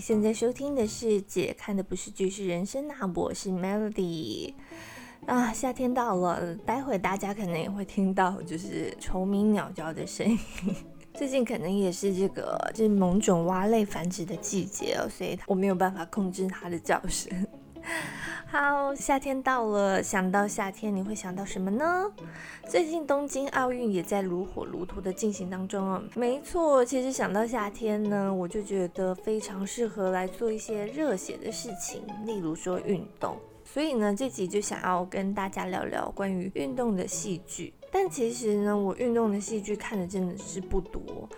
现在收听的是姐看的不是剧是人生啊，我是 Melody 啊。夏天到了，待会大家可能也会听到就是虫鸣鸟叫的声音。最近可能也是这个就是某种蛙类繁殖的季节哦，所以我没有办法控制它的叫声。好，夏天到了，想到夏天你会想到什么呢？最近东京奥运也在如火如荼的进行当中哦。没错，其实想到夏天呢，我就觉得非常适合来做一些热血的事情，例如说运动。所以呢，这集就想要跟大家聊聊关于运动的戏剧。但其实呢，我运动的戏剧看的真的是不多。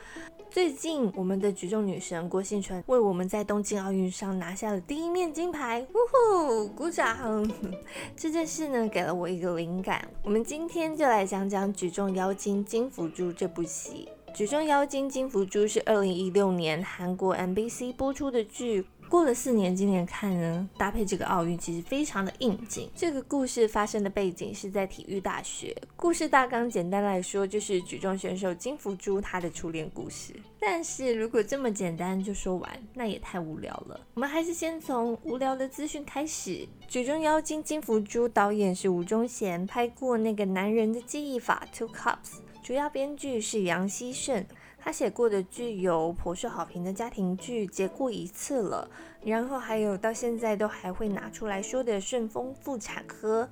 最近，我们的举重女神郭幸淳为我们在东京奥运上拿下了第一面金牌，呜呼，鼓掌！这件事呢，给了我一个灵感。我们今天就来讲讲《举重妖精金福珠》这部戏。《举重妖精金福珠》是二零一六年韩国 MBC 播出的剧。过了四年，今年看呢，搭配这个奥运其实非常的应景。这个故事发生的背景是在体育大学。故事大纲简单来说，就是举重选手金福珠她的初恋故事。但是如果这么简单就说完，那也太无聊了。我们还是先从无聊的资讯开始。举重妖精金福珠导演是吴宗宪，拍过那个男人的记忆法 Two Cups，主要编剧是杨希胜。他写过的剧有颇受好评的家庭剧《结过一次了》，然后还有到现在都还会拿出来说的《顺丰妇产科》，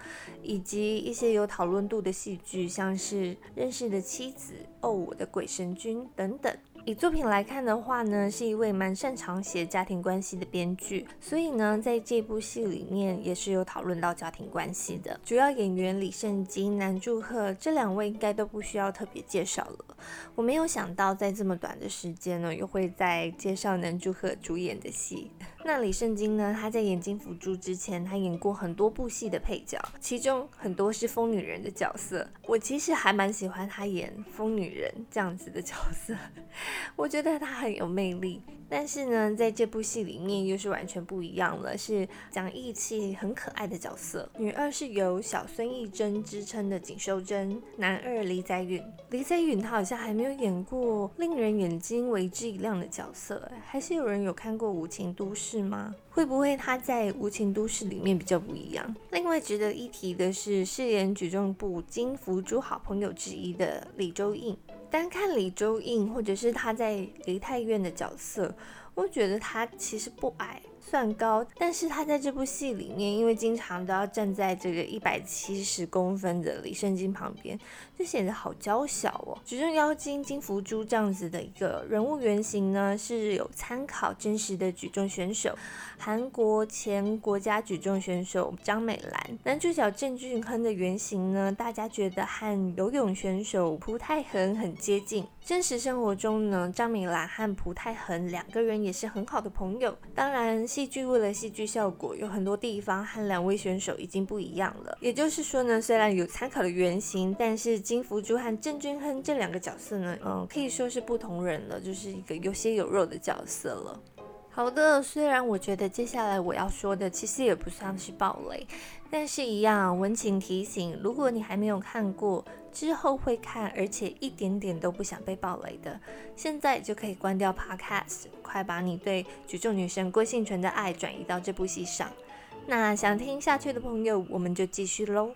以及一些有讨论度的戏剧，像是《认识的妻子》、《哦我的鬼神君》等等。以作品来看的话呢，是一位蛮擅长写家庭关系的编剧，所以呢，在这部戏里面也是有讨论到家庭关系的。主要演员李圣经、南柱赫这两位应该都不需要特别介绍了。我没有想到在这么短的时间呢，又会在介绍南柱赫主演的戏。那李圣经呢，他在演金辅助之前，他演过很多部戏的配角，其中很多是疯女人的角色。我其实还蛮喜欢他演疯女人这样子的角色。我觉得他很有魅力，但是呢，在这部戏里面又是完全不一样了，是讲义气、很可爱的角色。女二是由小孙艺珍支撑的景秀珍，男二李宰允。李宰允他好像还没有演过令人眼睛为之一亮的角色，还是有人有看过《无情都市》吗？会不会他在《无情都市》里面比较不一样？另外值得一提的是，饰演举重部金福珠好朋友之一的李周应。单看李周胤，或者是他在梨泰院的角色，我觉得他其实不矮。算高，但是他在这部戏里面，因为经常都要站在这个一百七十公分的李圣经旁边，就显得好娇小哦。举重妖精金福珠这样子的一个人物原型呢，是有参考真实的举重选手，韩国前国家举重选手张美兰。男主角郑俊亨的原型呢，大家觉得和游泳选手朴泰恒很接近。真实生活中呢，张美兰和朴泰恒两个人也是很好的朋友。当然。戏剧为了戏剧效果，有很多地方和两位选手已经不一样了。也就是说呢，虽然有参考的原型，但是金福珠和郑俊亨这两个角色呢，嗯，可以说是不同人了，就是一个有血有肉的角色了。好的，虽然我觉得接下来我要说的其实也不算是暴雷，但是一样温情提醒，如果你还没有看过。之后会看，而且一点点都不想被暴雷的，现在就可以关掉 Podcast，快把你对举重女神郭幸淳的爱转移到这部戏上。那想听下去的朋友，我们就继续喽。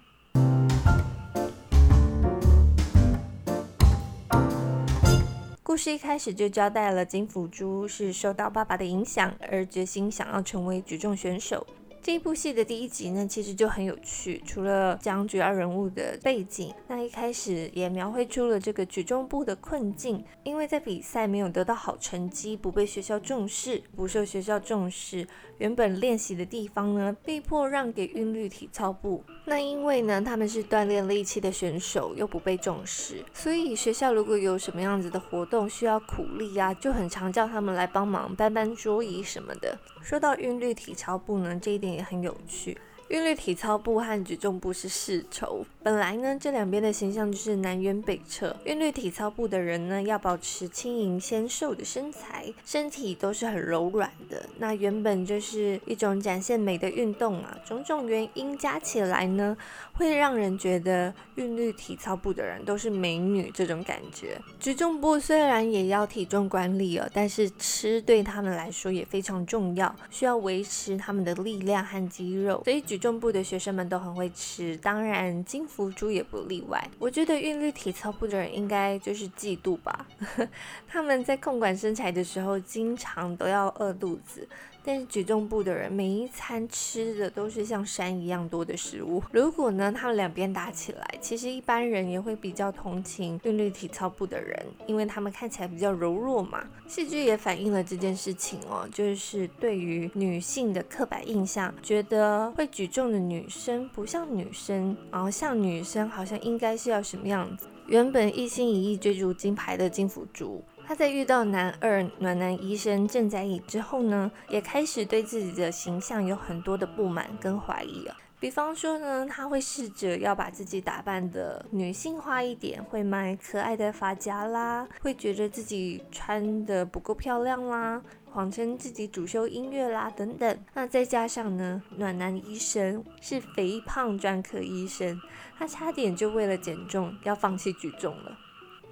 故事一开始就交代了金福珠是受到爸爸的影响而决心想要成为举重选手。这一部戏的第一集呢，其实就很有趣。除了讲主要人物的背景，那一开始也描绘出了这个举重部的困境。因为在比赛没有得到好成绩，不被学校重视，不受学校重视，原本练习的地方呢，被迫让给韵律体操部。那因为呢，他们是锻炼力气的选手，又不被重视，所以学校如果有什么样子的活动需要苦力啊，就很常叫他们来帮忙搬搬桌椅什么的。说到韵律体操部呢，这一点也很有趣。韵律体操部和举重部是世仇。本来呢，这两边的形象就是南辕北辙。韵律体操部的人呢，要保持轻盈纤瘦的身材，身体都是很柔软的。那原本就是一种展现美的运动啊，种种原因加起来呢，会让人觉得韵律体操部的人都是美女这种感觉。举重部虽然也要体重管理哦，但是吃对他们来说也非常重要，需要维持他们的力量和肌肉，所以举。重部的学生们都很会吃，当然金福珠也不例外。我觉得韵律体操部的人应该就是嫉妒吧，他们在控管身材的时候，经常都要饿肚子。但是举重部的人每一餐吃的都是像山一样多的食物。如果呢，他们两边打起来，其实一般人也会比较同情韵律体操部的人，因为他们看起来比较柔弱嘛。戏剧也反映了这件事情哦，就是对于女性的刻板印象，觉得会举重的女生不像女生，然后像女生好像应该是要什么样子。原本一心一意追逐金牌的金福珠。他在遇到男二暖男医生郑在义之后呢，也开始对自己的形象有很多的不满跟怀疑啊。比方说呢，他会试着要把自己打扮的女性化一点，会买可爱的发夹啦，会觉得自己穿的不够漂亮啦，谎称自己主修音乐啦等等。那再加上呢，暖男医生是肥胖专科医生，他差点就为了减重要放弃举重了。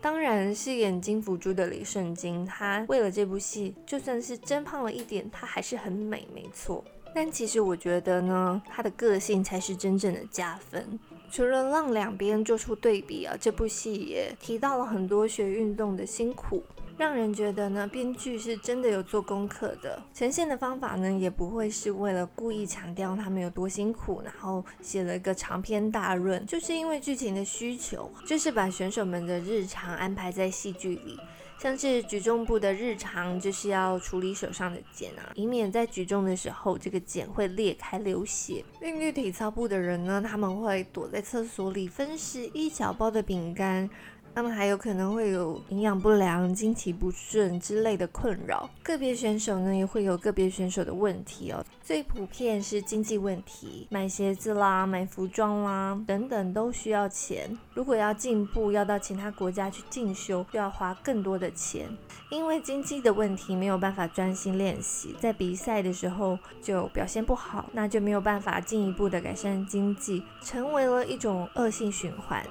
当然，饰演金福珠的李圣经，她为了这部戏，就算是增胖了一点，她还是很美，没错。但其实我觉得呢，她的个性才是真正的加分。除了让两边做出对比啊，这部戏也提到了很多学运动的辛苦。让人觉得呢，编剧是真的有做功课的，呈现的方法呢，也不会是为了故意强调他们有多辛苦，然后写了个长篇大论，就是因为剧情的需求，就是把选手们的日常安排在戏剧里，像是举重部的日常，就是要处理手上的茧啊，以免在举重的时候这个茧会裂开流血。韵律体操部的人呢，他们会躲在厕所里分食一小包的饼干。他们还有可能会有营养不良、经期不顺之类的困扰。个别选手呢也会有个别选手的问题哦。最普遍是经济问题，买鞋子啦、买服装啦等等都需要钱。如果要进步，要到其他国家去进修，就要花更多的钱。因为经济的问题，没有办法专心练习，在比赛的时候就表现不好，那就没有办法进一步的改善经济，成为了一种恶性循环。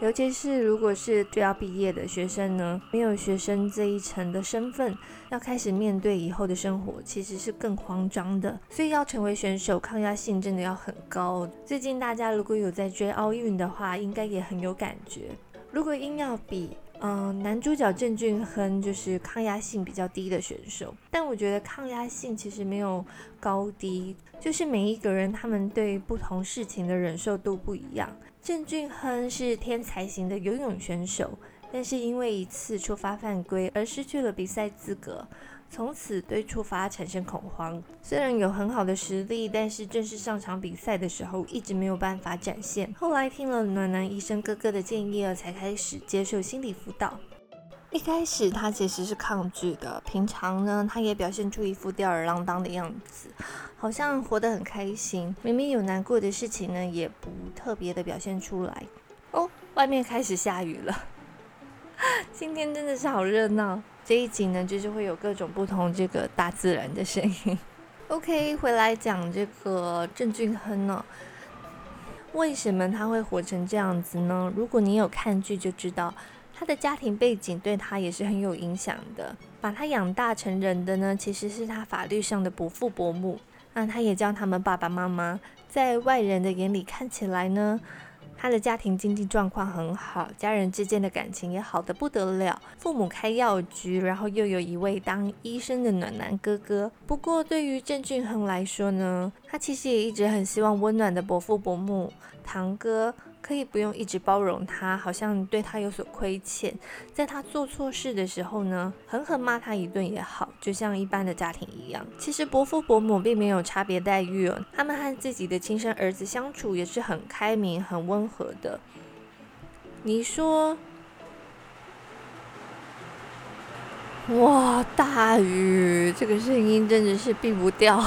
尤其是如果是就要毕业的学生呢，没有学生这一层的身份，要开始面对以后的生活，其实是更慌张的。所以要成为选手，抗压性真的要很高。最近大家如果有在追奥运的话，应该也很有感觉。如果硬要比，嗯，男主角郑俊亨就是抗压性比较低的选手，但我觉得抗压性其实没有高低，就是每一个人他们对不同事情的忍受度不一样。郑俊亨是天才型的游泳选手，但是因为一次触发犯规而失去了比赛资格，从此对触发产生恐慌。虽然有很好的实力，但是正式上场比赛的时候一直没有办法展现。后来听了暖男医生哥哥的建议，才开始接受心理辅导。一开始他其实是抗拒的，平常呢他也表现出一副吊儿郎当的样子，好像活得很开心。明明有难过的事情呢，也不特别的表现出来。哦，外面开始下雨了，今天真的是好热闹。这一集呢，就是会有各种不同这个大自然的声音。OK，回来讲这个郑俊亨呢，为什么他会活成这样子呢？如果你有看剧就知道。他的家庭背景对他也是很有影响的，把他养大成人的呢，其实是他法律上的伯父伯母。那他也叫他们爸爸妈妈，在外人的眼里看起来呢，他的家庭经济状况很好，家人之间的感情也好的不得了。父母开药局，然后又有一位当医生的暖男哥哥。不过对于郑俊亨来说呢，他其实也一直很希望温暖的伯父伯母、堂哥。可以不用一直包容他，好像对他有所亏欠。在他做错事的时候呢，狠狠骂他一顿也好，就像一般的家庭一样。其实伯父伯母并没有差别待遇哦，他们和自己的亲生儿子相处也是很开明、很温和的。你说，哇，大雨，这个声音真的是避不掉。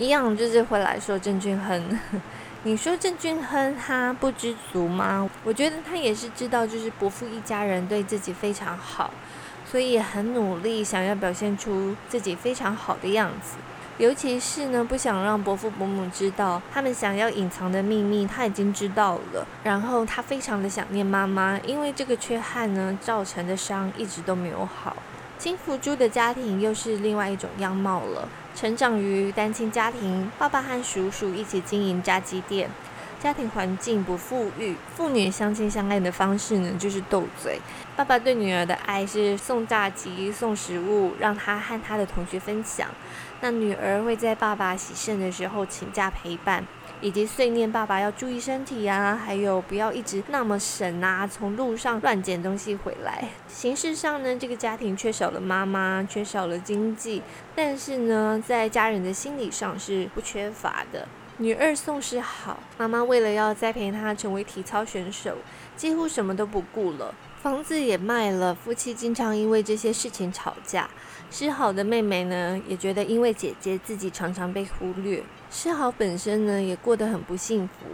一样就是回来说郑俊亨。你说郑俊亨他不知足吗？我觉得他也是知道，就是伯父一家人对自己非常好，所以很努力想要表现出自己非常好的样子。尤其是呢，不想让伯父伯母知道他们想要隐藏的秘密，他已经知道了。然后他非常的想念妈妈，因为这个缺憾呢造成的伤一直都没有好。金福珠的家庭又是另外一种样貌了。成长于单亲家庭，爸爸和叔叔一起经营炸鸡店，家庭环境不富裕，父女相亲相爱的方式呢就是斗嘴。爸爸对女儿的爱是送炸鸡、送食物，让她和她的同学分享。那女儿会在爸爸喜盛的时候请假陪伴。以及碎念爸爸要注意身体啊，还有不要一直那么省啊，从路上乱捡东西回来。形式上呢，这个家庭缺少了妈妈，缺少了经济，但是呢，在家人的心理上是不缺乏的。女二宋是好，妈妈为了要栽培她成为体操选手，几乎什么都不顾了，房子也卖了，夫妻经常因为这些事情吵架。诗好的妹妹呢，也觉得因为姐姐自己常常被忽略。诗好本身呢，也过得很不幸福。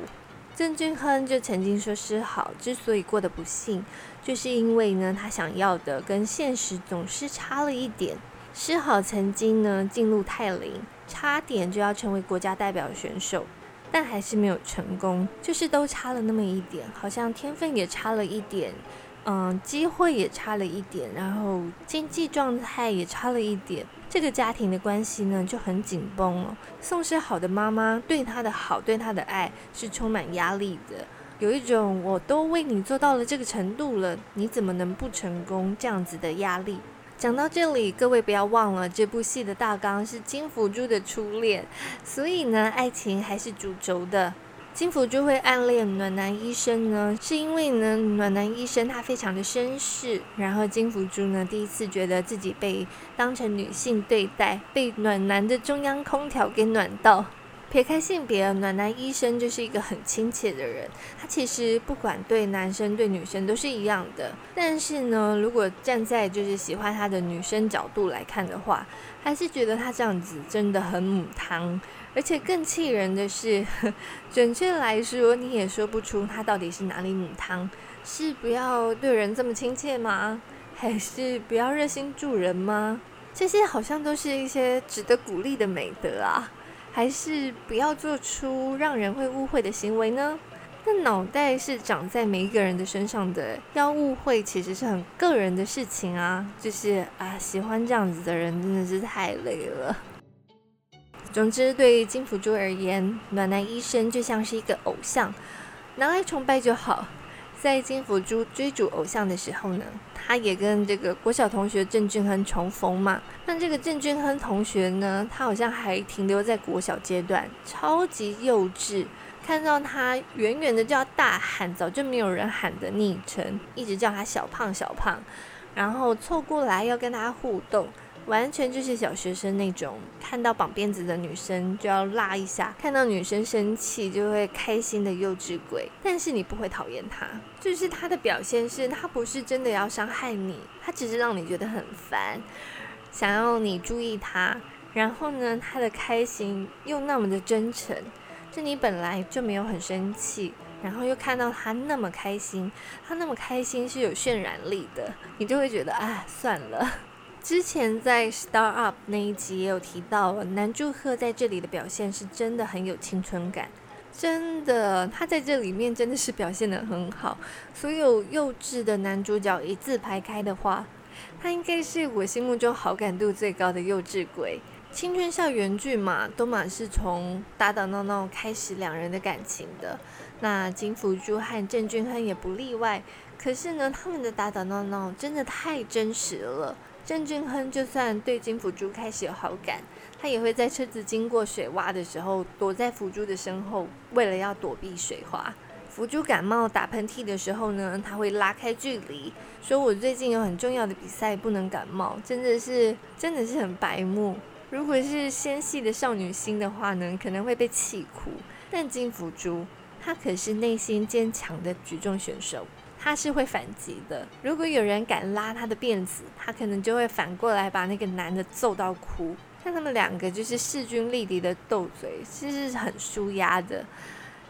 郑俊亨就曾经说，诗好之所以过得不幸，就是因为呢，他想要的跟现实总是差了一点。诗好曾经呢进入泰林，差点就要成为国家代表选手，但还是没有成功，就是都差了那么一点，好像天分也差了一点。嗯，机会也差了一点，然后经济状态也差了一点，这个家庭的关系呢就很紧绷了。宋诗好的妈妈对他的好，对他的爱是充满压力的，有一种我都为你做到了这个程度了，你怎么能不成功这样子的压力。讲到这里，各位不要忘了，这部戏的大纲是金福珠的初恋，所以呢，爱情还是主轴的。金福珠会暗恋暖男医生呢，是因为呢，暖男医生他非常的绅士，然后金福珠呢第一次觉得自己被当成女性对待，被暖男的中央空调给暖到。撇开性别，暖男医生就是一个很亲切的人，他其实不管对男生对女生都是一样的。但是呢，如果站在就是喜欢他的女生角度来看的话，还是觉得他这样子真的很母汤。而且更气人的是，准确来说，你也说不出他到底是哪里母汤，是不要对人这么亲切吗？还是不要热心助人吗？这些好像都是一些值得鼓励的美德啊，还是不要做出让人会误会的行为呢？那脑袋是长在每一个人的身上的，要误会其实是很个人的事情啊。就是啊，喜欢这样子的人真的是太累了。总之，对金福珠而言，暖男医生就像是一个偶像，拿来崇拜就好。在金福珠追逐偶像的时候呢，他也跟这个国小同学郑俊亨重逢嘛。那这个郑俊亨同学呢，他好像还停留在国小阶段，超级幼稚。看到他远远的就要大喊早就没有人喊的昵称，一直叫他小胖小胖，然后凑过来要跟他互动。完全就是小学生那种，看到绑辫子的女生就要拉一下，看到女生生气就会开心的幼稚鬼。但是你不会讨厌他，就是他的表现是他不是真的要伤害你，他只是让你觉得很烦，想要你注意他。然后呢，他的开心又那么的真诚，就你本来就没有很生气，然后又看到他那么开心，他那么开心是有渲染力的，你就会觉得啊，算了。之前在《Star Up》那一集也有提到，男祝贺在这里的表现是真的很有青春感，真的，他在这里面真的是表现得很好。所有幼稚的男主角一字排开的话，他应该是我心目中好感度最高的幼稚鬼。青春校园剧嘛，都嘛是从打打闹闹开始两人的感情的，那金福珠和郑俊亨也不例外。可是呢，他们的打打闹闹真的太真实了。郑俊亨就算对金福珠开始有好感，他也会在车子经过水洼的时候，躲在福珠的身后，为了要躲避水花。福珠感冒打喷嚏的时候呢，他会拉开距离，说我最近有很重要的比赛，不能感冒。真的是，真的是很白目。如果是纤细的少女心的话呢，可能会被气哭。但金福珠，她可是内心坚强的举重选手。他是会反击的。如果有人敢拉他的辫子，他可能就会反过来把那个男的揍到哭。看他们两个就是势均力敌的斗嘴，其实是很舒压的。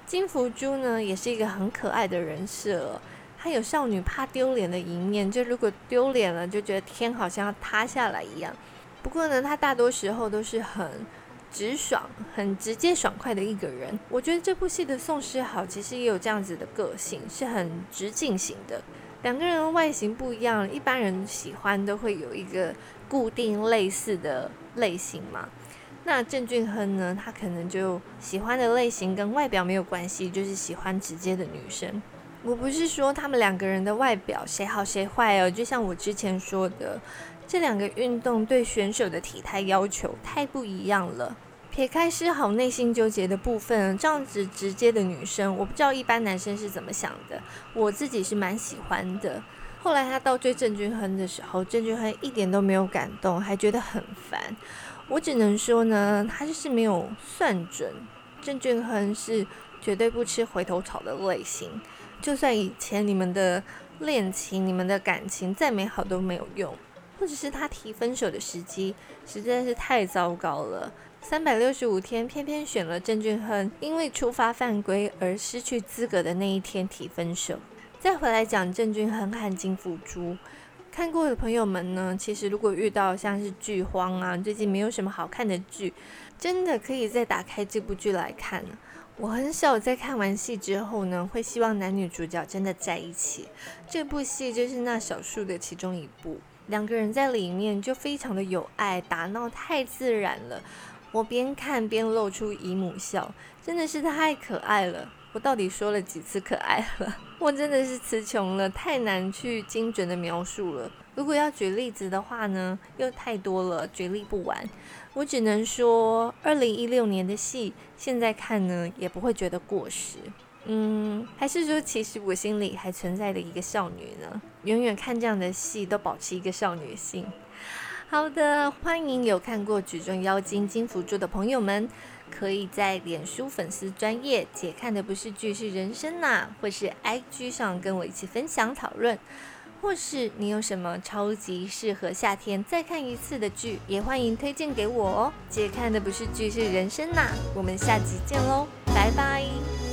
金福珠呢，也是一个很可爱的人设，她有少女怕丢脸的一面，就如果丢脸了，就觉得天好像要塌下来一样。不过呢，她大多时候都是很直爽、很直接、爽快的一个人。我觉得这部戏的宋诗豪其实也有这样子的个性，是很直进型的。两个人的外形不一样，一般人喜欢都会有一个固定类似的类型嘛。那郑俊亨呢，他可能就喜欢的类型跟外表没有关系，就是喜欢直接的女生。我不是说他们两个人的外表谁好谁坏哦，就像我之前说的，这两个运动对选手的体态要求太不一样了。撇开诗好内心纠结的部分，这样子直接的女生，我不知道一般男生是怎么想的。我自己是蛮喜欢的。后来他倒追郑俊亨的时候，郑俊亨一点都没有感动，还觉得很烦。我只能说呢，他就是没有算准。郑俊亨是绝对不吃回头草的类型，就算以前你们的恋情、你们的感情再美好都没有用，或者是他提分手的时机实在是太糟糕了。三百六十五天，偏偏选了郑俊亨，因为触发犯规而失去资格的那一天提分手。再回来讲郑俊亨和金福珠，看过的朋友们呢，其实如果遇到像是剧荒啊，最近没有什么好看的剧，真的可以再打开这部剧来看。我很少在看完戏之后呢，会希望男女主角真的在一起。这部戏就是那少数的其中一部，两个人在里面就非常的有爱，打闹太自然了。我边看边露出姨母笑，真的是太可爱了。我到底说了几次可爱了？我真的是词穷了，太难去精准的描述了。如果要举例子的话呢，又太多了，举例不完。我只能说，二零一六年的戏，现在看呢也不会觉得过时。嗯，还是说，其实我心里还存在的一个少女呢？远远看这样的戏，都保持一个少女心。好的，欢迎有看过《举重妖精金福珠》的朋友们，可以在脸书粉丝专业姐看的不是剧是人生呐，或是 IG 上跟我一起分享讨论，或是你有什么超级适合夏天再看一次的剧，也欢迎推荐给我哦。姐看的不是剧是人生呐，我们下集见喽，拜拜。